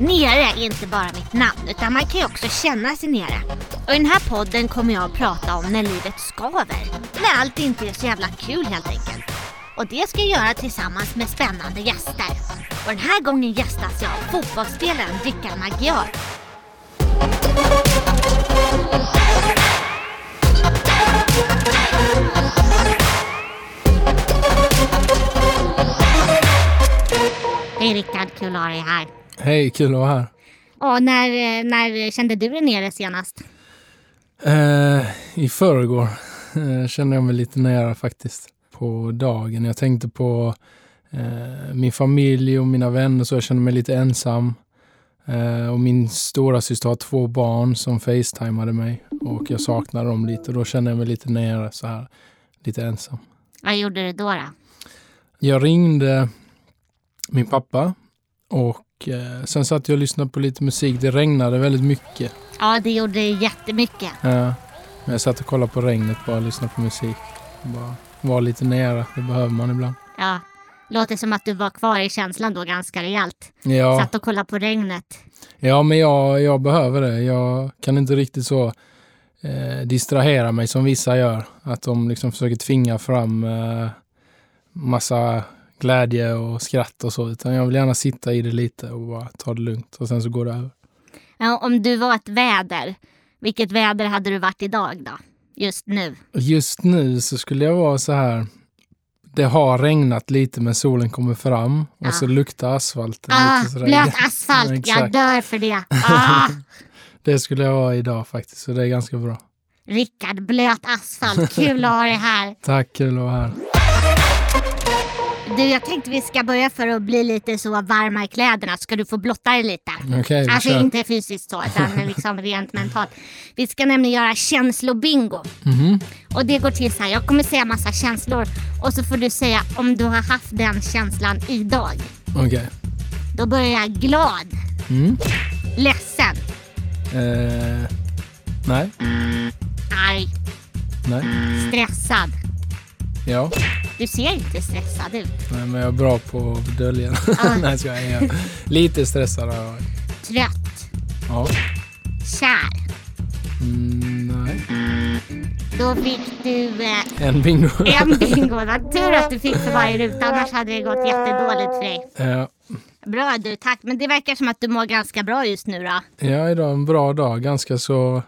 Nere är inte bara mitt namn utan man kan ju också känna sig nere. Och i den här podden kommer jag att prata om när livet skaver. När allt inte är så jävla kul helt enkelt. Och det ska jag göra tillsammans med spännande gäster. Och den här gången gästas jag av fotbollsspelaren Rickard Magyar. Hej Rickard, kul att ha dig här. Hej, kul att vara här. Och när, när kände du dig nere senast? Eh, I förrgår eh, kände jag mig lite nära faktiskt. På dagen. Jag tänkte på eh, min familj och mina vänner så jag kände mig lite ensam. Eh, och min stora syster har två barn som facetimade mig och jag saknade dem lite. Då kände jag mig lite nere så här, lite ensam. Vad gjorde du då? då? Jag ringde min pappa och eh, sen satt jag och lyssnade på lite musik. Det regnade väldigt mycket. Ja, det gjorde jättemycket. Ja, men jag satt och kollade på regnet bara och lyssnade på musik. Bara var lite nere, det behöver man ibland. Ja, låter som att du var kvar i känslan då ganska rejält. Ja, Satt och kollade på regnet. ja men jag, jag behöver det. Jag kan inte riktigt så eh, distrahera mig som vissa gör. Att de liksom försöker tvinga fram eh, massa glädje och skratt och så. Utan jag vill gärna sitta i det lite och bara ta det lugnt och sen så går det över. Ja, om du var ett väder, vilket väder hade du varit idag då? Just nu? Just nu så skulle jag vara så här. Det har regnat lite men solen kommer fram och Ja. så luktar asfalten Ah, lite sådär. blöt asfalt, Ja, jag dör för det. Ah, Det skulle jag vara idag faktiskt, så det är ganska bra. Rickard, blöt asfalt, kul att ha dig här. Tack, kul att vara här. Du, jag tänkte vi ska börja för att bli lite så varma i kläderna. Ska du få blotta dig lite? Vi Alltså kör. inte fysiskt så, utan liksom rent mentalt. Vi ska nämligen göra känslobingo. Mhm. Och det går till så här, jag kommer säga massa känslor och så får du säga om du har haft den känslan idag. Okej. Då börjar jag glad, Mm. ledsen, Eh, nej, arg, nej, stressad. ja. Du ser inte stressad ut. Nej, men jag är bra på att dölja. Ah. nej, ska jag är Lite stressad har jag varit. Trött, Ja. kär. Mm, nej. Då fick du eh, En bingo. en bingo. Vad tur att du fick för varje ruta, annars hade det gått jättedåligt för dig. ja. Bra du, tack. Men det verkar som att du mår ganska bra just nu då. ja, idag är en bra dag. Ganska så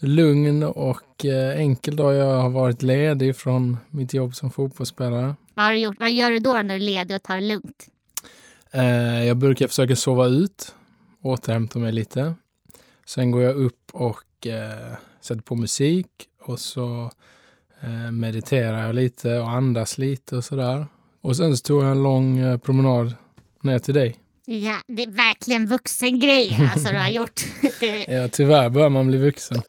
lugn och eh, enkel dag. Jag har varit ledig från mitt jobb som fotbollsspelare. Vad har du gjort? Vad gör du då när du är ledig och tar det lugnt? Eh, jag brukar försöka sova ut, återhämta mig lite. Sen går jag upp och eh, sätter på musik och så eh, mediterar jag lite och andas lite och sådär. Och sen så tog jag en lång promenad ner till dig. Ja, det är verkligen vuxen grej alltså du har gjort. Ja, tyvärr börjar man bli vuxen.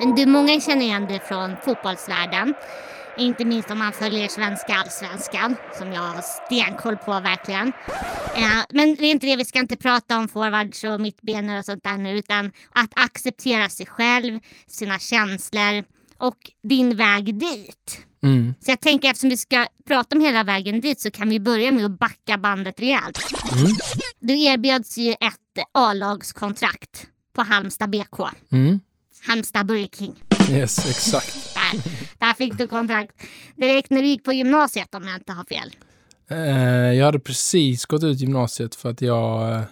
Men du, många känner igen dig från fotbollsvärlden. Inte minst om man följer svenska allsvenskan, som jag har stenkoll på verkligen. Eh, men det är inte det, vi ska inte prata om forwards och mittbenare och sånt där nu, utan att acceptera sig själv, sina känslor och din väg dit. Mm. Så jag tänker eftersom vi ska prata om hela vägen dit så kan vi börja med att backa bandet rejält. Mm. Du erbjöds ju ett A-lagskontrakt på Halmstad BK. Mm. Halmstad Burger King. Yes, exakt. Där, där fick du kontrakt. Direkt när du gick på gymnasiet om jag inte har fel. Eh, jag hade precis gått ut gymnasiet för att jag eh,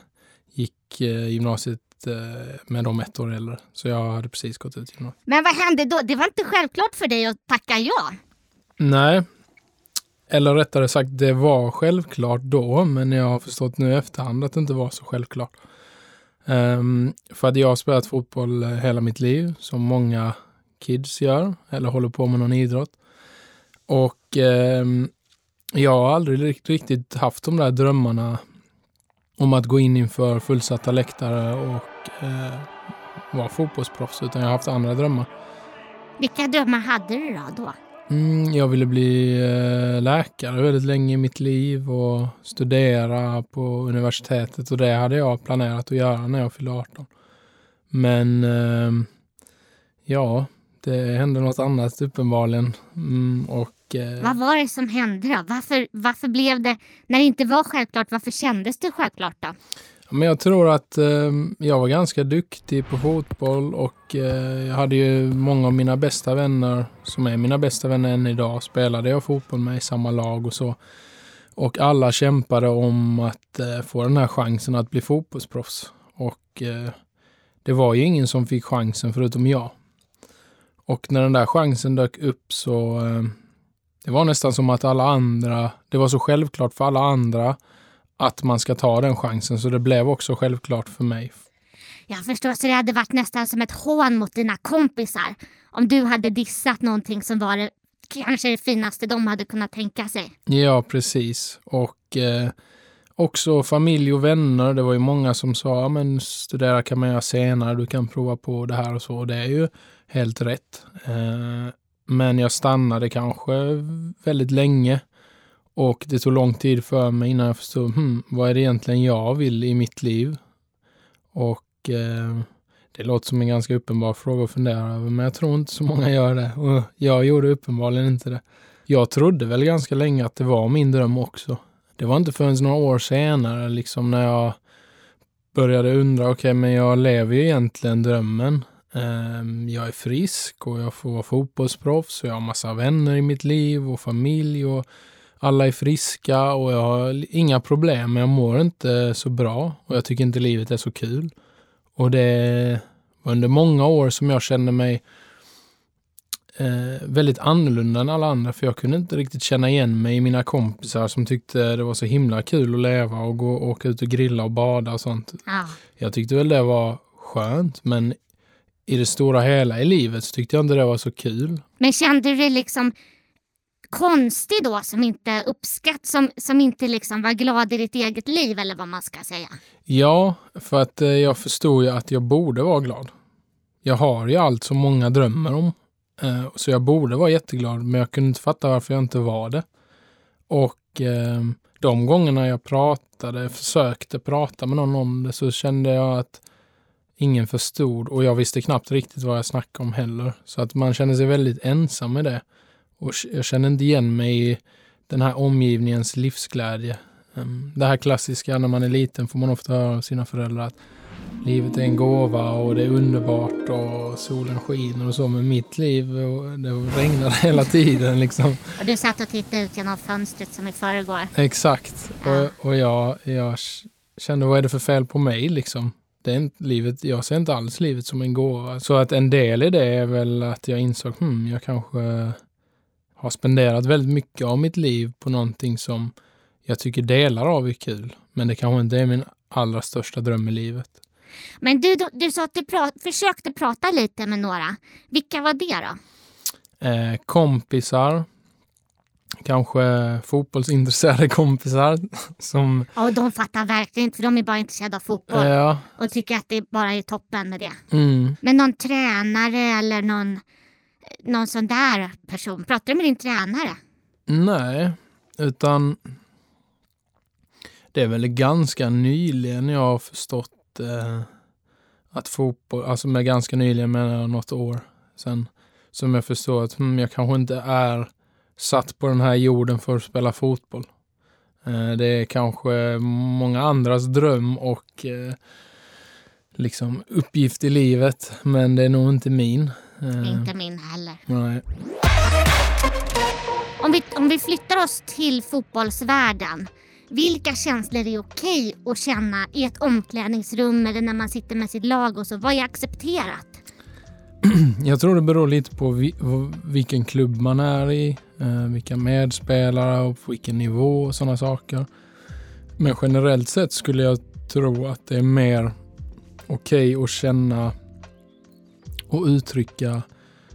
gick eh, gymnasiet eh, med de ett år äldre. Så jag hade precis gått ut gymnasiet. Men vad hände då? Det var inte självklart för dig att tacka ja. Nej, eller rättare sagt det var självklart då, men jag har förstått nu i efterhand att det inte var så självklart. Um, för att jag har spelat fotboll eh, hela mitt liv, som många kids gör, eller håller på med någon idrott. Och um, jag har aldrig riktigt haft de där drömmarna om att gå in inför fullsatta läktare och uh, vara fotbollsproffs, utan jag har haft andra drömmar. Vilka drömmar hade du då? då? Mm, jag ville bli eh, läkare väldigt länge i mitt liv och studera på universitetet och det hade jag planerat att göra när jag fyllde 18. Men ehm, ja, det hände något annat uppenbarligen. Mm, och, eh, Vad var det som hände då? Varför, varför blev det, när det inte var självklart, varför kändes det självklart då? Men jag tror att eh, jag var ganska duktig på fotboll och eh, jag hade ju många av mina bästa vänner, som är mina bästa vänner än idag, spelade jag fotboll med i samma lag och så. Och alla kämpade om att eh, få den här chansen att bli fotbollsproffs. Och eh, det var ju ingen som fick chansen förutom jag. Och när den där chansen dök upp så eh, det var nästan som att alla andra, det var så självklart för alla andra att man ska ta den chansen så det blev också självklart för mig. Jag förstår, så det hade varit nästan som ett hån mot dina kompisar om du hade dissat någonting som var det kanske det finaste de hade kunnat tänka sig. Ja, precis. Och eh, också familj och vänner. Det var ju många som sa, men studera kan man göra senare, du kan prova på det här och så. Och det är ju helt rätt. Eh, men jag stannade kanske väldigt länge och det tog lång tid för mig innan jag förstod, hmm, vad är det egentligen jag vill i mitt liv? Och eh, det låter som en ganska uppenbar fråga att fundera över, men jag tror inte så många gör det. Och jag gjorde uppenbarligen inte det. Jag trodde väl ganska länge att det var min dröm också. Det var inte förrän några år senare, liksom när jag började undra, okej, okay, men jag lever ju egentligen drömmen. Ehm, jag är frisk och jag får vara fotbollsproffs och jag har massa vänner i mitt liv och familj och alla är friska och jag har inga problem, men jag mår inte så bra och jag tycker inte livet är så kul. Och det var under många år som jag kände mig eh, väldigt annorlunda än alla andra, för jag kunde inte riktigt känna igen mig i mina kompisar som tyckte det var så himla kul att leva och gå och åka ut och grilla och bada och sånt. Ja. Jag tyckte väl det var skönt, men i det stora hela i livet så tyckte jag inte det var så kul. Men kände du liksom konstig då som inte uppskatt, som, som inte liksom var glad i ditt eget liv eller vad man ska säga? Ja, för att eh, jag förstod ju att jag borde vara glad. Jag har ju allt som många drömmer om. Eh, så jag borde vara jätteglad, men jag kunde inte fatta varför jag inte var det. Och eh, de gångerna jag pratade, försökte prata med någon om det, så kände jag att ingen förstod och jag visste knappt riktigt vad jag snackade om heller. Så att man kände sig väldigt ensam med det. Och jag känner inte igen mig i den här omgivningens livsglädje. Det här klassiska, när man är liten får man ofta höra av sina föräldrar att livet är en gåva och det är underbart och solen skiner och så. Men mitt liv, det regnade hela tiden liksom. Och du satt och tittade ut genom fönstret som i förrgår. Exakt. Och, och jag, jag kände, vad är det för fel på mig liksom? Det är inte livet, jag ser inte alls livet som en gåva. Så att en del i det är väl att jag insåg, hmm, jag kanske har spenderat väldigt mycket av mitt liv på någonting som jag tycker delar av är kul. Men det kanske inte är min allra största dröm i livet. Men du, du, sa att du prat, försökte prata lite med några. Vilka var det då? Eh, kompisar. Kanske fotbollsintresserade kompisar. Som... Ja, de fattar verkligen inte för de är bara intresserade av fotboll. Ja. Och tycker att det bara är toppen med det. Mm. Men någon tränare eller någon någon sån där person? Pratar du med din tränare? Nej, utan det är väl ganska nyligen jag har förstått eh, att fotboll, alltså med ganska nyligen menar jag något år sen, som jag förstår att hmm, jag kanske inte är satt på den här jorden för att spela fotboll. Eh, det är kanske många andras dröm och eh, liksom uppgift i livet, men det är nog inte min. Uh, inte min heller. Nej. Om vi, om vi flyttar oss till fotbollsvärlden. Vilka känslor är okej att känna i ett omklädningsrum eller när man sitter med sitt lag och så? Vad är accepterat? Jag tror det beror lite på vi, vilken klubb man är i, eh, vilka medspelare och på vilken nivå och sådana saker. Men generellt sett skulle jag tro att det är mer okej okay att känna och uttrycka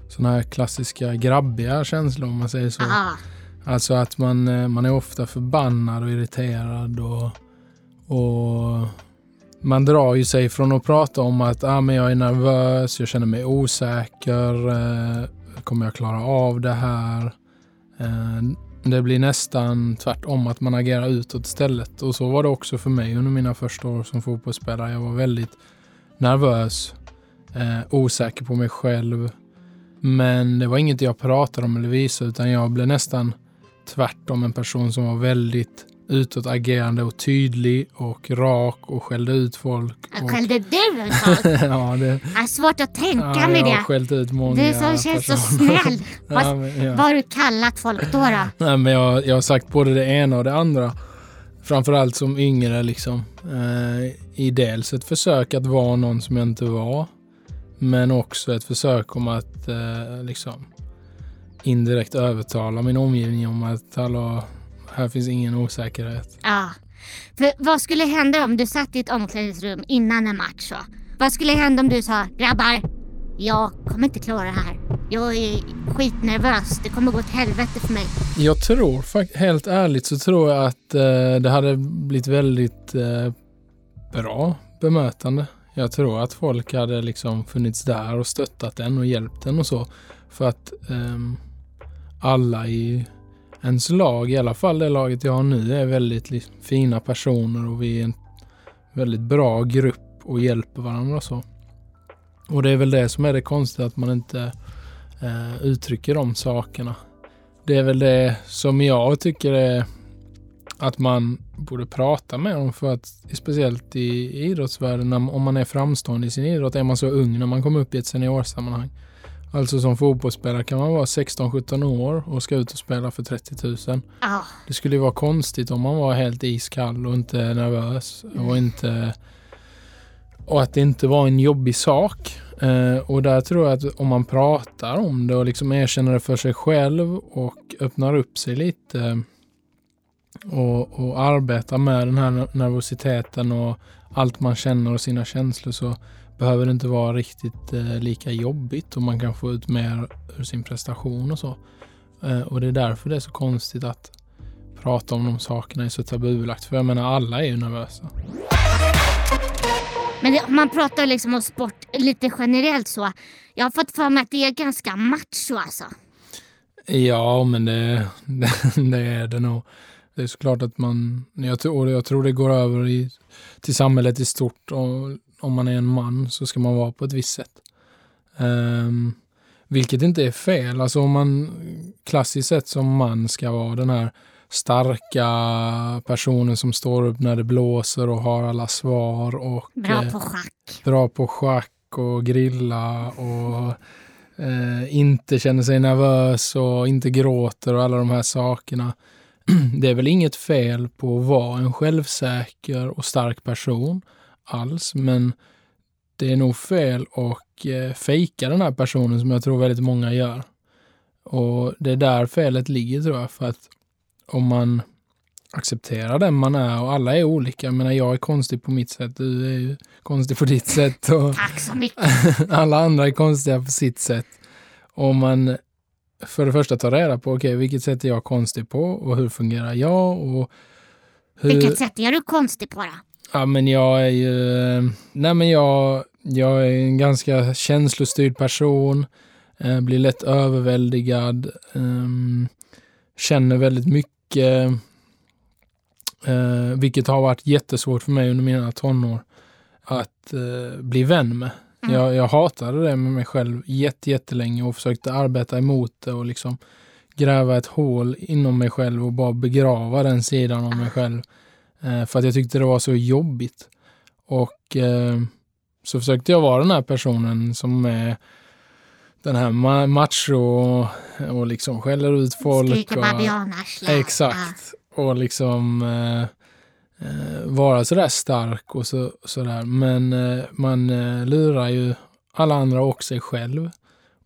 sådana här klassiska grabbiga känslor om man säger så. Aha. Alltså att man, eh, man är ofta förbannad och irriterad och, och man drar ju sig från att prata om att ah, men jag är nervös, jag känner mig osäker, eh, kommer jag klara av det här? Eh, det blir nästan tvärtom att man agerar utåt istället. Och så var det också för mig under mina första år som fotbollsspelare. Jag var väldigt nervös, eh, osäker på mig själv. Men det var inget jag pratade om eller visade utan jag blev nästan tvärtom en person som var väldigt utåtagerande och tydlig och rak och skällde ut folk. Och, Skällde du ut folk? ja, det, Det är svårt att tänka ja, mig jag har det. skällt ut många Du som känns så personer. snäll. Vad, ja, men, ja. vad har du kallat folk då? då? Nej, men jag, jag har sagt både det ena och det andra. Framförallt som yngre liksom. Eh, I dels ett försök att vara någon som jag inte var. Men också ett försök om att eh, liksom indirekt övertala min omgivning om att hallå, här finns ingen osäkerhet. Ja. För vad skulle hända om du satt i ett omklädningsrum innan en match? Så? Vad skulle hända om du sa grabbar, jag kommer inte klara det här. Jag är skitnervös. Det kommer gå åt helvete för mig. Jag tror, helt ärligt så tror jag att eh, det hade blivit väldigt eh, bra bemötande. Jag tror att folk hade liksom funnits där och stöttat en och hjälpt en och så. För att um, alla i ens lag, i alla fall det laget jag har nu, är väldigt fina personer och vi är en väldigt bra grupp och hjälper varandra och så. Och det är väl det som är det konstiga, att man inte eh, uttrycker de sakerna. Det är väl det som jag tycker är att man borde prata med dem för att speciellt i idrottsvärlden, om man är framstående i sin idrott, är man så ung när man kommer upp i ett seniorsammanhang. Alltså som fotbollsspelare kan man vara 16-17 år och ska ut och spela för 30 000. Ja, Det skulle ju vara konstigt om man var helt iskall och inte nervös och inte och att det inte var en jobbig sak. Eh, och där tror jag att om man pratar om det och liksom erkänner det för sig själv och öppnar upp sig lite och, och arbetar med den här nervositeten och allt man känner och sina känslor så behöver det inte vara riktigt eh, lika jobbigt och man kan få ut mer ur sin prestation och så. Eh, och det är därför det är så konstigt att prata om de sakerna är så tabubelagt. För jag menar, alla är ju nervösa. men det, man pratar liksom om sport lite generellt så. Jag har fått för mig att det är ganska macho alltså. Ja, men det, det, det är det nog. Det är såklart att man, jag tror, jag tror det går över i, till samhället i stort. Och om man är en man så ska man vara på ett visst sätt. Ehm, vilket inte är fel. Alltså om man klassiskt sett som man ska vara den här starka personen som står upp när det blåser och har alla svar och Bra eh, på schack. bra på schack och grilla och eh, inte känner sig nervös och inte gråter och alla de här sakerna. Det är väl inget fel på att vara en självsäker och stark person alls, men det är nog fel att eh, fejka den här personen som jag tror väldigt många gör. Och det är där felet ligger tror jag, för att om man accepterar den man är och alla är olika. Jag menar, jag är konstig på mitt sätt, du är ju konstig på ditt sätt och Tack så mycket. alla andra är konstiga på sitt sätt. Om man för det första tar reda på, okej, vilket sätt är jag konstig på och hur fungerar jag och hur... Vilket sätt är du konstig på då? Ja, men jag är ju... Nej, men jag, jag är en ganska känslostyrd person. Eh, blir lätt överväldigad. ehm, känner väldigt mycket. Eh, vilket har varit jättesvårt för mig under mina tonår att eh, bli vän med. Mm. Jag, jag hatade det med mig själv jätte, jättelänge och försökte arbeta emot det och liksom gräva ett hål inom mig själv och bara begrava den sidan av mig själv. Eh, för att jag tyckte det var så jobbigt. Och eh, så försökte jag vara den här personen som är den här ma- macho och, och liksom skäller ut folk. Skriker babianarsle. Exakt. Och liksom eh, eh, vara sådär stark och så, sådär. Men eh, man eh, lurar ju alla andra och sig själv.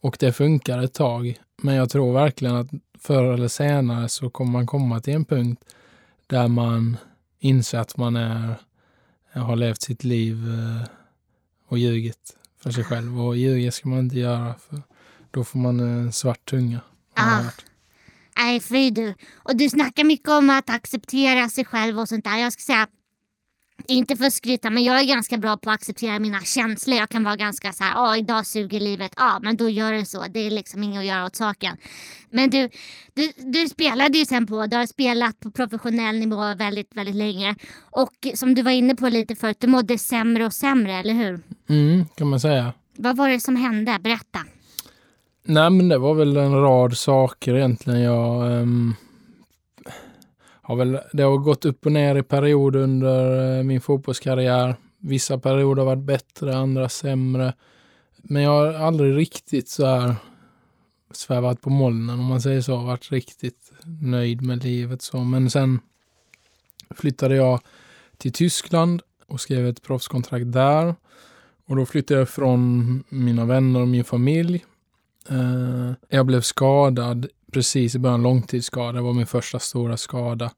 Och det funkar ett tag. Men jag tror verkligen att förr eller senare så kommer man komma till en punkt där man inser att man är, har levt sitt liv eh, och ljugit för sig själv. Och ljuga ska man inte göra för då får man en svart tunga. Ah. Nej, fy du. Och du snackar mycket om att acceptera sig själv och sånt där. Jag ska säga, inte för att skryta, men jag är ganska bra på att acceptera mina känslor. Jag kan vara ganska så här, ja idag suger livet, ja men då gör det så. Det är liksom inget att göra åt saken. Men du, du, du spelade ju sen på, du har spelat på professionell nivå väldigt, väldigt länge. Och som du var inne på lite förut, du mådde sämre och sämre, eller hur? Mm, kan man säga. Vad var det som hände? Berätta. Nej, men det var väl en rad saker egentligen. Jag um, har väl, det har gått upp och ner i perioder under uh, min fotbollskarriär. Vissa perioder har varit bättre, andra sämre. Men jag har aldrig riktigt så här svävat på molnen om man säger så. Varit riktigt nöjd med livet så. Men sen flyttade jag till Tyskland och skrev ett proffskontrakt där. Och då flyttade jag från mina vänner och min familj. Eh, jag blev skadad precis i början, långtidsskada. Var min första stora skada.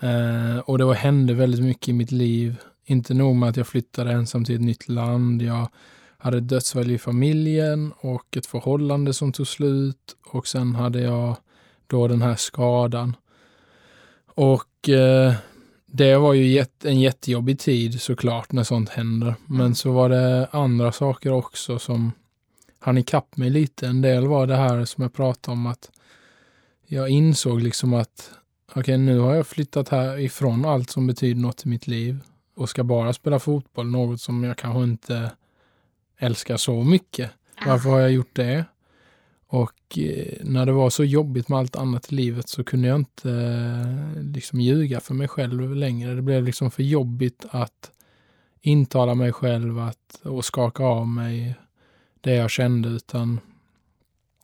Eh, och det var, hände väldigt mycket i mitt liv. Inte nog med att jag flyttade ensam till ett nytt land. Jag hade ett dödsfall i familjen och ett förhållande som tog slut. Och sen hade jag då den här skadan. Och eh, det var ju en jättejobbig tid såklart när sånt händer. Men mm. så var det andra saker också som hann ikapp mig lite. En del var det här som jag pratade om att jag insåg liksom att okej, okay, nu har jag flyttat här ifrån allt som betyder något i mitt liv och ska bara spela fotboll, något som jag kanske inte älskar så mycket. Varför har jag gjort det? Och eh, när det var så jobbigt med allt annat i livet så kunde jag inte eh, liksom ljuga för mig själv längre. Det blev liksom för jobbigt att intala mig själv att, och skaka av mig det jag kände utan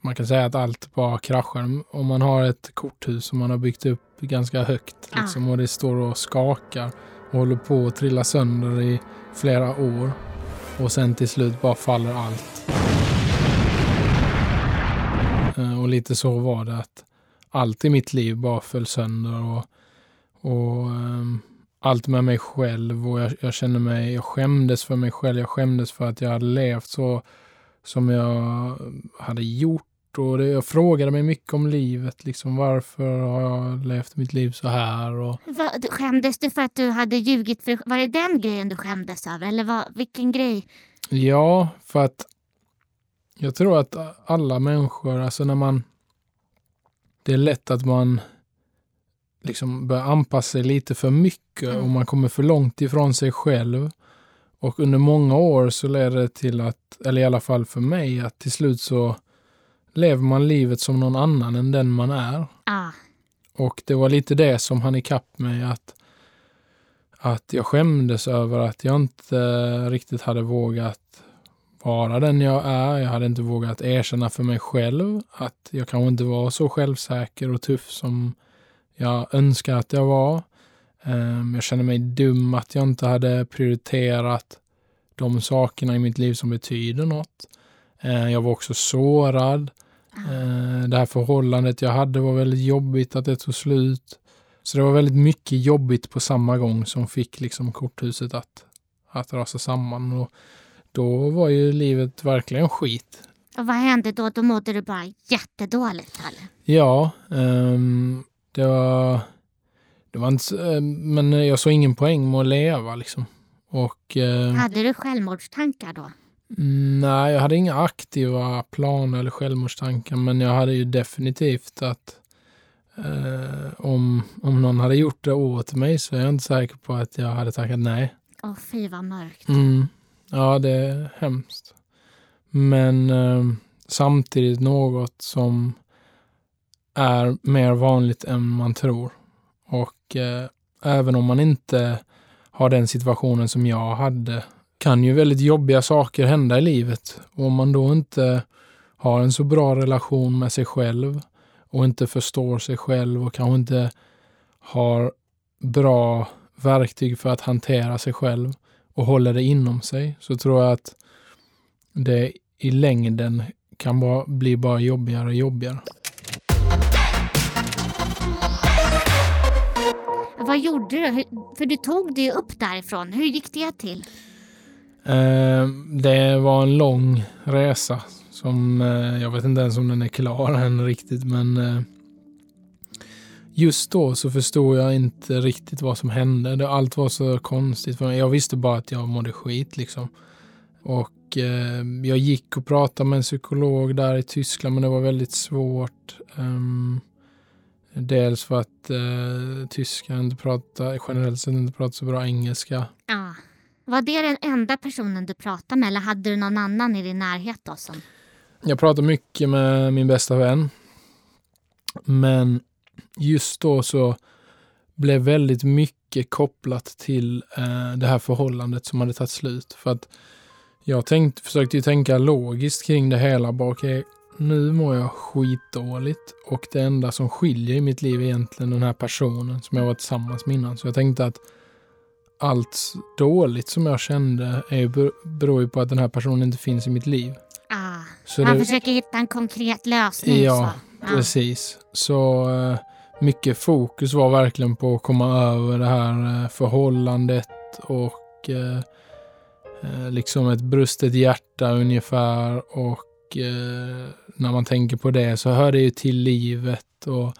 man kan säga att allt bara kraschar. Om man har ett korthus som man har byggt upp ganska högt liksom, och det står och skakar och håller på att trilla sönder i flera år och sen till slut bara faller allt. Eh, och lite så var det att allt i mitt liv bara föll sönder och, och um, allt med mig själv och jag, jag kände mig, jag skämdes för mig själv, jag skämdes för att jag hade levt så som jag hade gjort och det, jag frågade mig mycket om livet, liksom varför har jag levt mitt liv så här? Och... Vad, skämdes du för att du hade ljugit? För, var det den grejen du skämdes över? Eller vad, vilken grej? Ja, för att jag tror att alla människor, alltså när man... Det är lätt att man liksom börjar anpassa sig lite för mycket mm. och man kommer för långt ifrån sig själv. Och under många år så leder det till att, eller i alla fall för mig, att till slut så lever man livet som någon annan än den man är. Ah. Och det var lite det som han ikapp mig att, att jag skämdes över att jag inte riktigt hade vågat vara den jag är. Jag hade inte vågat erkänna för mig själv att jag kanske inte var så självsäker och tuff som jag önskar att jag var. Ehm, jag kände mig dum att jag inte hade prioriterat de sakerna i mitt liv som betyder något. Ehm, jag var också sårad. Ehm, det här förhållandet jag hade var väldigt jobbigt att det tog slut. Så det var väldigt mycket jobbigt på samma gång som fick liksom korthuset att, att rasa samman. Och då var ju livet verkligen skit. Och vad hände då? Då mådde du bara jättedåligt? Eller? Ja, um, det var... Det var inte, men jag såg ingen poäng med att leva liksom. Och, eh, hade du självmordstankar då? Nej, jag hade inga aktiva planer eller självmordstankar, men jag hade ju definitivt att eh, om, om någon hade gjort det åt mig så är jag inte säker på att jag hade tackat nej. Åh, fy vad mörkt. Mm. Ja, det är hemskt. Men eh, samtidigt något som är mer vanligt än man tror. Och eh, även om man inte har den situationen som jag hade kan ju väldigt jobbiga saker hända i livet. Och om man då inte har en så bra relation med sig själv och inte förstår sig själv och kanske inte har bra verktyg för att hantera sig själv och håller det inom sig så tror jag att det i längden kan bara, bli bara jobbigare och jobbigare. Vad gjorde du? För du tog dig upp därifrån. Hur gick det till? Eh, det var en lång resa som eh, jag vet inte ens om den är klar än riktigt men eh, just då så förstod jag inte riktigt vad som hände. Allt var så konstigt för mig. Jag visste bara att jag mådde skit liksom. Och eh, jag gick och pratade med en psykolog där i Tyskland men det var väldigt svårt. Um, dels för att eh, tyskar inte pratar, generellt sett inte pratar så bra engelska. Ja. Var det den enda personen du pratade med eller hade du någon annan i din närhet då? Som... jag pratar mycket med min bästa vän. Men just då så blev väldigt mycket kopplat till eh, det här förhållandet som hade tagit slut. För att jag tänkt, försökte ju tänka logiskt kring det hela. Bara, okay, nu mår jag skitdåligt och det enda som skiljer i mitt liv är egentligen den här personen som jag var tillsammans med innan. Så jag tänkte att allt dåligt som jag kände är, beror ju på att den här personen inte finns i mitt liv. Ah, så man det, försöker hitta en konkret lösning. Ja, så. precis. Så uh, mycket fokus var verkligen på att komma över det här uh, förhållandet och uh, liksom ett brustet hjärta ungefär och när man tänker på det så hör det ju till livet och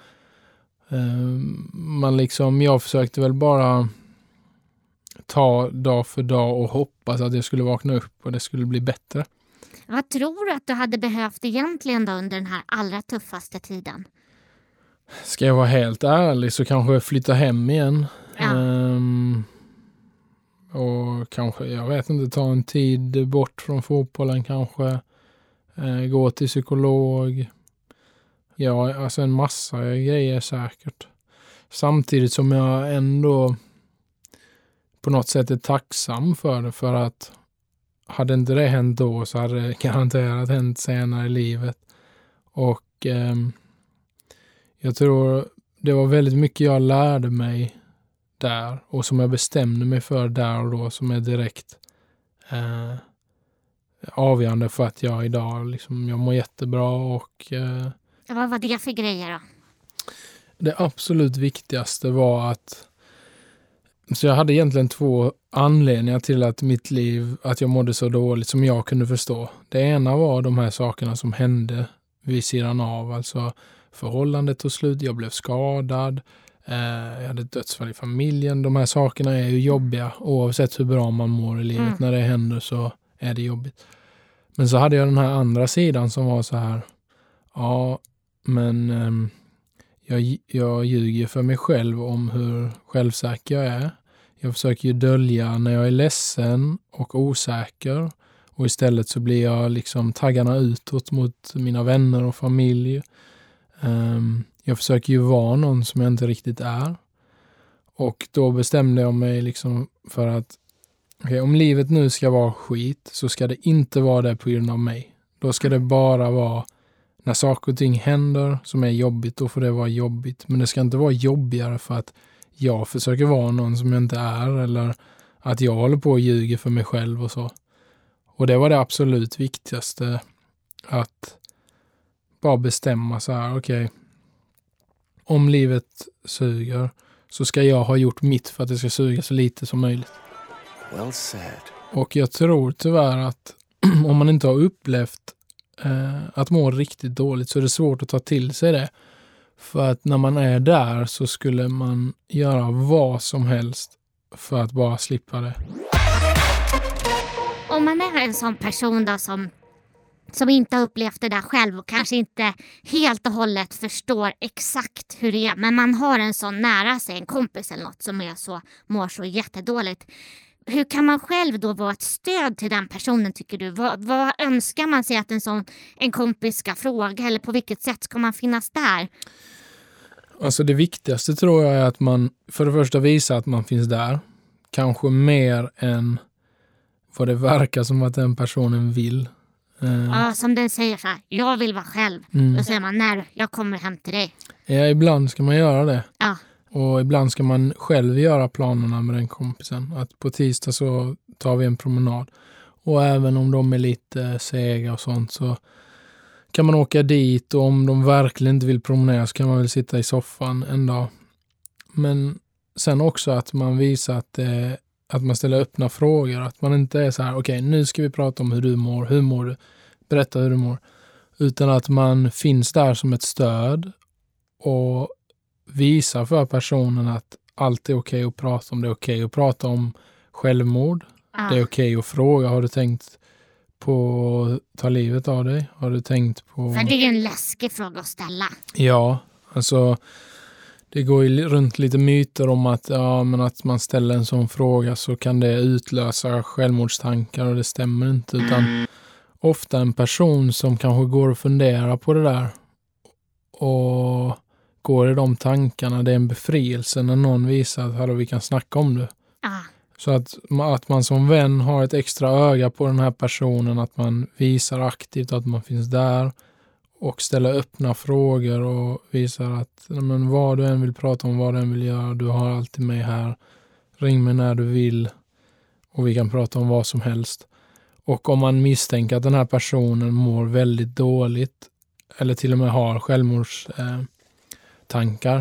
man liksom, jag försökte väl bara ta dag för dag och hoppas att jag skulle vakna upp och det skulle bli bättre. Vad tror du att du hade behövt egentligen då under den här allra tuffaste tiden? Ska jag vara helt ärlig så kanske jag flyttar hem igen. Ja. Um, och kanske, jag vet inte, ta en tid bort från fotbollen kanske. Eh, gå till psykolog. Ja, alltså en massa grejer säkert. Samtidigt som jag ändå på något sätt är tacksam för det för att hade inte det hänt då så hade det garanterat hänt senare i livet. Och eh, jag tror det var väldigt mycket jag lärde mig där och som jag bestämde mig för där och då som är direkt eh, avgörande för att jag idag liksom, jag mår jättebra och eh, Vad var det för grejer då? Det absolut viktigaste var att så jag hade egentligen två anledningar till att mitt liv, att jag mådde så dåligt som jag kunde förstå. Det ena var de här sakerna som hände vid sidan av, alltså förhållandet tog slut, jag blev skadad, eh, jag hade ett dödsfall i familjen. De här sakerna är ju jobbiga oavsett hur bra man mår i livet. Mm. När det händer så är det jobbigt. Men så hade jag den här andra sidan som var så här, ja, men um, jag, jag ljuger för mig själv om hur självsäker jag är. Jag försöker ju dölja när jag är ledsen och osäker och istället så blir jag liksom taggarna utåt mot mina vänner och familj. Um, jag försöker ju vara någon som jag inte riktigt är. Och då bestämde jag mig liksom för att okay, om livet nu ska vara skit så ska det inte vara det på grund av mig. Då ska det bara vara när saker och ting händer som är jobbigt, då får det vara jobbigt. Men det ska inte vara jobbigare för att jag försöker vara någon som jag inte är eller att jag håller på och ljuger för mig själv och så. Och det var det absolut viktigaste. Att bara bestämma så här, okej. Okay, om livet suger så ska jag ha gjort mitt för att det ska suga så lite som möjligt. Well said. Och jag tror tyvärr att om man inte har upplevt eh, att må riktigt dåligt så är det svårt att ta till sig det. För att när man är där så skulle man göra vad som helst för att bara slippa det. Om man är en sån person då som, som inte har upplevt det där själv och kanske inte helt och hållet förstår exakt hur det är, men man har en sån nära sig, en kompis eller något som är så, mår så jättedåligt hur kan man själv då vara ett stöd till den personen tycker du? Vad, vad, önskar man sig att en sån en kompis ska fråga eller på vilket sätt ska man finnas där? Alltså det viktigaste tror jag är att man för det första visar att man finns där. Kanske mer än vad det verkar som att den personen vill. Eh. Ja, som den säger så här, jag vill vara själv. Mm. Då säger man, när jag kommer hem till dig. Ja, ibland ska man göra det. Ja. Och ibland ska man själv göra planerna med den kompisen. Att på tisdag så tar vi en promenad. Och även om de är lite sega och sånt så kan man åka dit och om de verkligen inte vill promenera så kan man väl sitta i soffan en dag. Men sen också att man visar att, eh, att man ställer öppna frågor. Att man inte är så här, okej okay, nu ska vi prata om hur du mår, hur mår du? Berätta hur du mår. Utan att man finns där som ett stöd och visar för personen att allt är okej okay att prata om. Det är okej okay att prata om självmord. Ah. Det är okej okay att fråga, har du tänkt på att ta livet av dig? Har du tänkt på... För det är ju en läskig fråga att ställa. Ja, alltså det går ju runt lite myter om att, ja, men att man ställer en sån fråga så kan det utlösa självmordstankar och det stämmer inte. Utan ofta en person som kanske går och funderar på det där och går i de tankarna. Det är en befrielse när någon visar att Hallå, vi kan snacka om det. Ja. Så att, att man som vän har ett extra öga på den här personen, att man visar aktivt att man finns där och ställer öppna frågor och visar att men vad du än vill prata om, vad du än vill göra, du har alltid mig här. Ring mig när du vill och vi kan prata om vad som helst. Och om man misstänker att den här personen mår väldigt dåligt eller till och med har självmordstankar eh,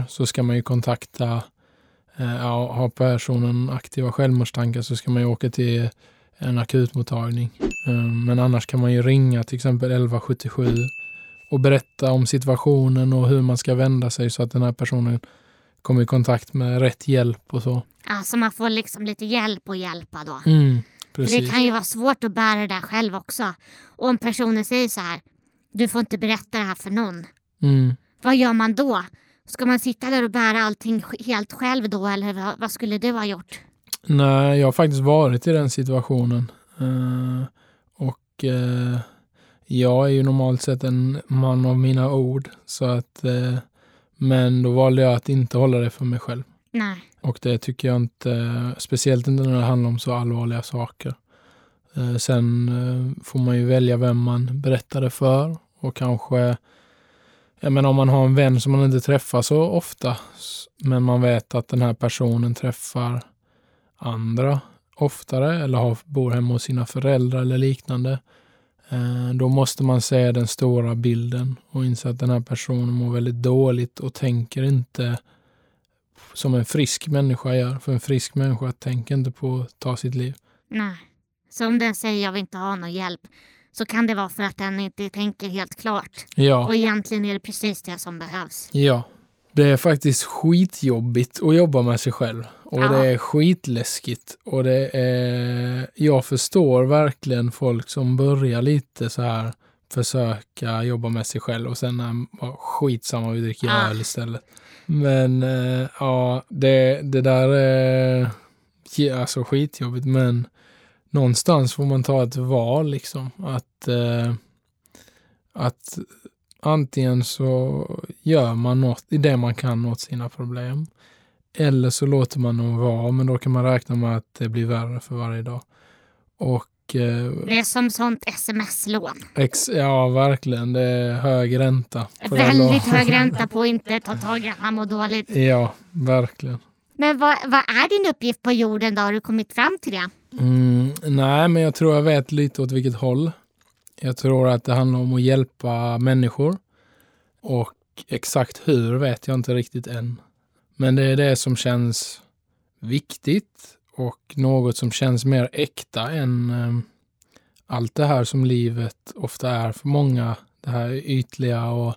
så ska man ju kontakta, eh, ja, har personen aktiva självmordstankar så ska man ju åka till en akutmottagning. Eh, men annars kan man ju ringa till exempel 1177 och berätta om situationen och hur man ska vända sig så att den här personen kommer i kontakt med rätt hjälp och så. Alltså man får liksom lite hjälp och hjälpa då. Mm, det kan ju vara svårt att bära det där själv också. Och om personen säger så här, du får inte berätta det här för någon. Mm. Vad gör man då? Ska man sitta där och bära allting helt själv då eller vad, vad skulle du ha gjort? Nej, jag har faktiskt varit i den situationen. Uh, och uh, jag är ju normalt sett en man av mina ord. Så att, uh, men då valde jag att inte hålla det för mig själv. Nej. Och det tycker jag inte, speciellt inte när det handlar om så allvarliga saker. Sen får man ju välja vem man berättar det för och kanske jag menar om man har en vän som man inte träffar så ofta men man vet att den här personen träffar andra oftare eller har, bor hemma hos sina föräldrar eller liknande. Eh, då måste man se den stora bilden och inse att den här personen mår väldigt dåligt och tänker inte som en frisk människa gör. För en frisk människa tänker inte på att ta sitt liv. Nej. Så om den säger jag vill inte ha någon hjälp så kan det vara för att den inte tänker helt klart. Ja. Och egentligen är det precis det som behövs. Ja. Det är faktiskt skitjobbigt att jobba med sig själv. Och Ja. det är skitläskigt. Och det är... Jag förstår verkligen folk som börjar lite så här försöka jobba med sig själv och sen bara skitsamma, vi dricker Ja. öl istället. Men eh, ja, det, det där är alltså skitjobbigt men någonstans får man ta ett val liksom. Att, eh, att antingen så gör man något i det man kan åt sina problem. Eller så låter man dem vara, men då kan man räkna med att det blir värre för varje dag. Och eh, Det är som sånt sms-lån. ex, ja, verkligen, det är hög ränta. det Väldigt hög ränta på att inte ta tag i att han mår dåligt. Ja, verkligen. Men vad, vad är din uppgift på jorden då? Har du kommit fram till det? Mm, nej, men jag tror jag vet lite åt vilket håll. Jag tror att det handlar om att hjälpa människor. Och exakt hur vet jag inte riktigt än. Men det är det som känns viktigt och något som känns mer äkta än eh, allt det här som livet ofta är för många. Det här ytliga och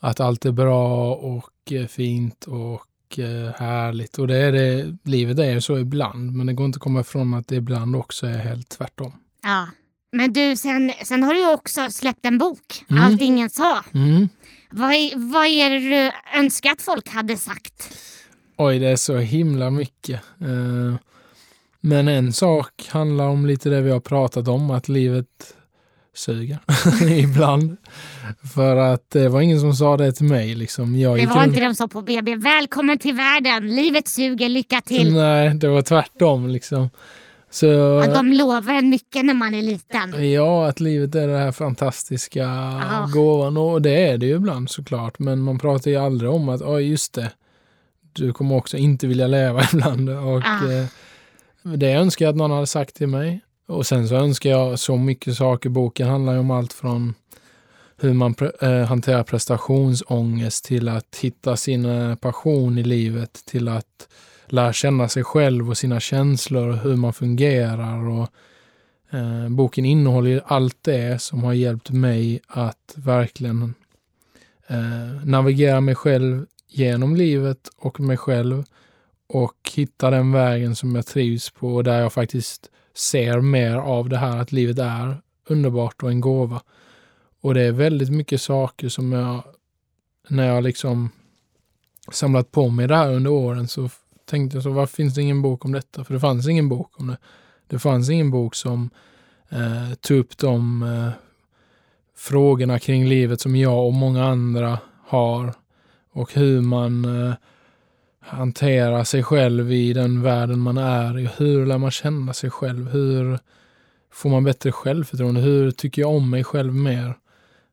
att allt är bra och eh, fint och eh, härligt. Och det är det, livet är ju så ibland, men det går inte att komma ifrån att det ibland också är helt tvärtom. Ja. Men du, sen, sen har du också släppt en bok. Mm. Allt ingen sa. Mm. Vad, vad är det du önskar att folk hade sagt? Oj, det är så himla mycket. Eh, Men en sak handlar om lite det vi har pratat om, att livet suger ibland. För att det var ingen som sa det till mig. Liksom. Jag Det var inte de som på BB. Välkommen till världen. Livet suger. Lycka till. Nej, det var tvärtom. Liksom. Så, Ja, de lovar en mycket när man är liten. Ja, att livet är det här fantastiska Ja. gåvan och det är det ju ibland såklart. Men man pratar ju aldrig om att, ja just det, du kommer också inte vilja leva ibland. Och Ja. eh, det önskar jag att någon hade sagt till mig. Och sen så önskar jag så mycket saker. Boken handlar ju om allt från hur man pre- eh, hanterar prestationsångest till att hitta sin eh, passion i livet, till att lära känna sig själv och sina känslor och hur man fungerar. Och, eh, boken innehåller allt det som har hjälpt mig att verkligen eh, navigera mig själv genom livet och mig själv och hitta den vägen som jag trivs på och där jag faktiskt ser mer av det här att livet är underbart och en gåva. Och det är väldigt mycket saker som jag, när jag liksom samlat på mig det här under åren så tänkte jag så varför finns det ingen bok om detta? För det fanns ingen bok om det. Det fanns ingen bok som eh, tog upp de eh, frågorna kring livet som jag och många andra har och hur man eh, hantera sig själv i den världen man är i. Hur lär man känna sig själv? Hur får man bättre självförtroende? Hur tycker jag om mig själv mer?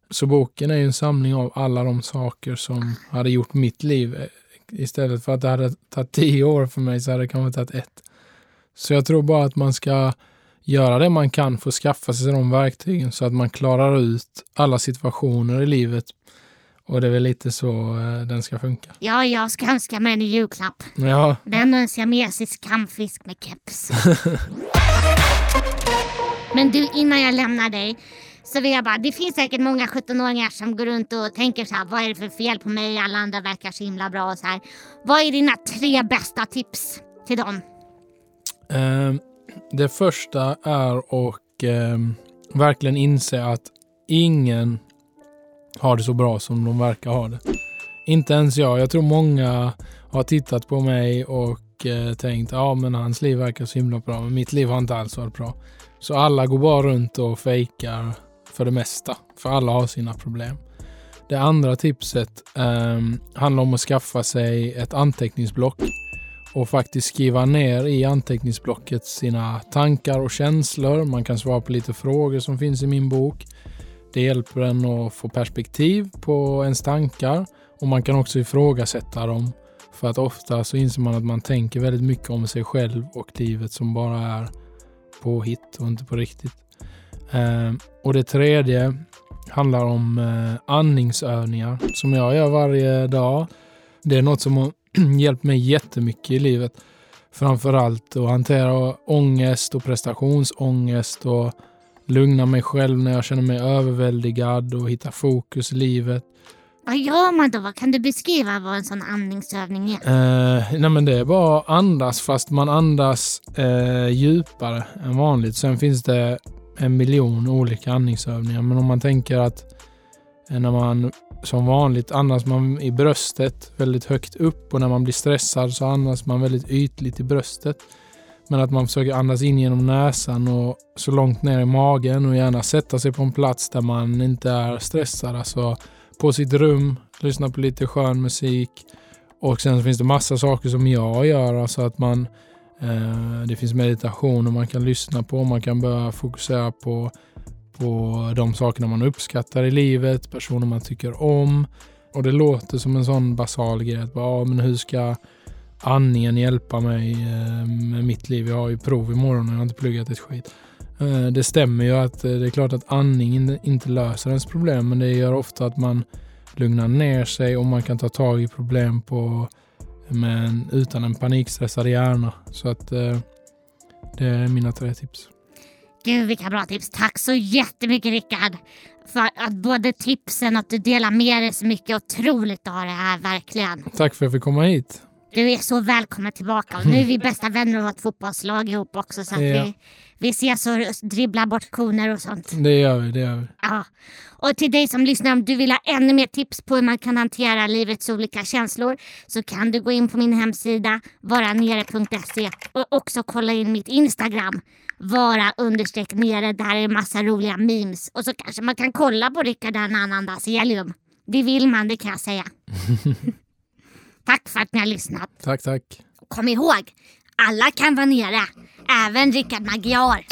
Så boken är en samling av alla de saker som hade gjort mitt liv. Istället för att det hade tagit tio år för mig så hade det kanske tagit ett. Så jag tror bara att man ska göra det man kan för att skaffa sig de verktygen så att man klarar ut alla situationer i livet. Och det är väl lite så eh, den ska funka. Ja, jag ska önska mig en julklapp. Ja, Den och en siamesisk kamfisk med keps. Men du, innan jag lämnar dig så vill jag bara, det finns säkert många 17-åringar som går runt och tänker så här, vad är det för fel på mig? Alla andra verkar så himla bra och så här. Vad är dina tre bästa tips till dem? eh, det första är att eh, verkligen inse att ingen har det så bra som de verkar ha det. Inte ens jag. Jag tror många har tittat på mig och eh, tänkt ja men hans liv verkar så himla bra men mitt liv har inte alls varit bra. Så alla går bara runt och fejkar för det mesta. För alla har sina problem. Det andra tipset eh, handlar om att skaffa sig ett anteckningsblock och faktiskt skriva ner i anteckningsblocket sina tankar och känslor. Man kan svara på lite frågor som finns i min bok. Det hjälper en att få perspektiv på ens tankar och man kan också ifrågasätta dem. För att ofta så inser man att man tänker väldigt mycket om sig själv och livet som bara är påhitt och inte på riktigt. Eh, och det tredje handlar om eh, andningsövningar som jag gör varje dag. Det är något som har hjälpt mig jättemycket i livet. Framförallt att hantera ångest och prestationsångest och lugna mig själv när jag känner mig överväldigad och hitta fokus i livet. Vad gör man då? Kan du beskriva vad en sån andningsövning är? Eh, nej men det är bara att andas fast man andas eh, djupare än vanligt. Sen finns det en miljon olika andningsövningar. Men om man tänker att eh, när man som vanligt andas man i bröstet väldigt högt upp och när man blir stressad så andas man väldigt ytligt i bröstet. Men att man försöker andas in genom näsan och så långt ner i magen och gärna sätta sig på en plats där man inte är stressad. Alltså på sitt rum, lyssna på lite skön musik. Och sen finns det massa saker som jag gör, alltså att man eh, det finns meditation och man kan lyssna på, man kan börja fokusera på, på de sakerna man uppskattar i livet, personer man tycker om. Och det låter som en sån basal grej, att bara, ja, men hur ska andningen hjälpa mig eh, med mitt liv? Jag har ju prov imorgon och jag har inte pluggat ett skit. Eh, Det stämmer ju att eh, det är klart att andningen inte löser ens problem men det gör ofta att man lugnar ner sig och man kan ta tag i problem på, med en, utan en panikstressad hjärna. Så att det är mina tre tips. Gud vilka bra tips. Tack så jättemycket Rickard. För att både tipsen och att du delar med dig så mycket. Otroligt att ha det här verkligen. Tack för att jag fick komma hit. Du är så välkommen tillbaka. Och nu är vi bästa vänner och har ett fotbollslag ihop också. Så att Ja. vi, vi ses och dribblar bort koner och sånt. Det gör vi, det gör vi. Ja. Och till dig som lyssnar, om du vill ha ännu mer tips på hur man kan hantera livets olika känslor så kan du gå in på min hemsida varanere.se och också kolla in mitt Instagram vara understreck nere. Där är massa roliga memes och så kanske man kan kolla på Rickard Anandas Helium. Det vill man, det kan jag säga. Tack för att ni har lyssnat. Tack, tack. Kom ihåg, alla kan vara nere. Även Rickard Magyar.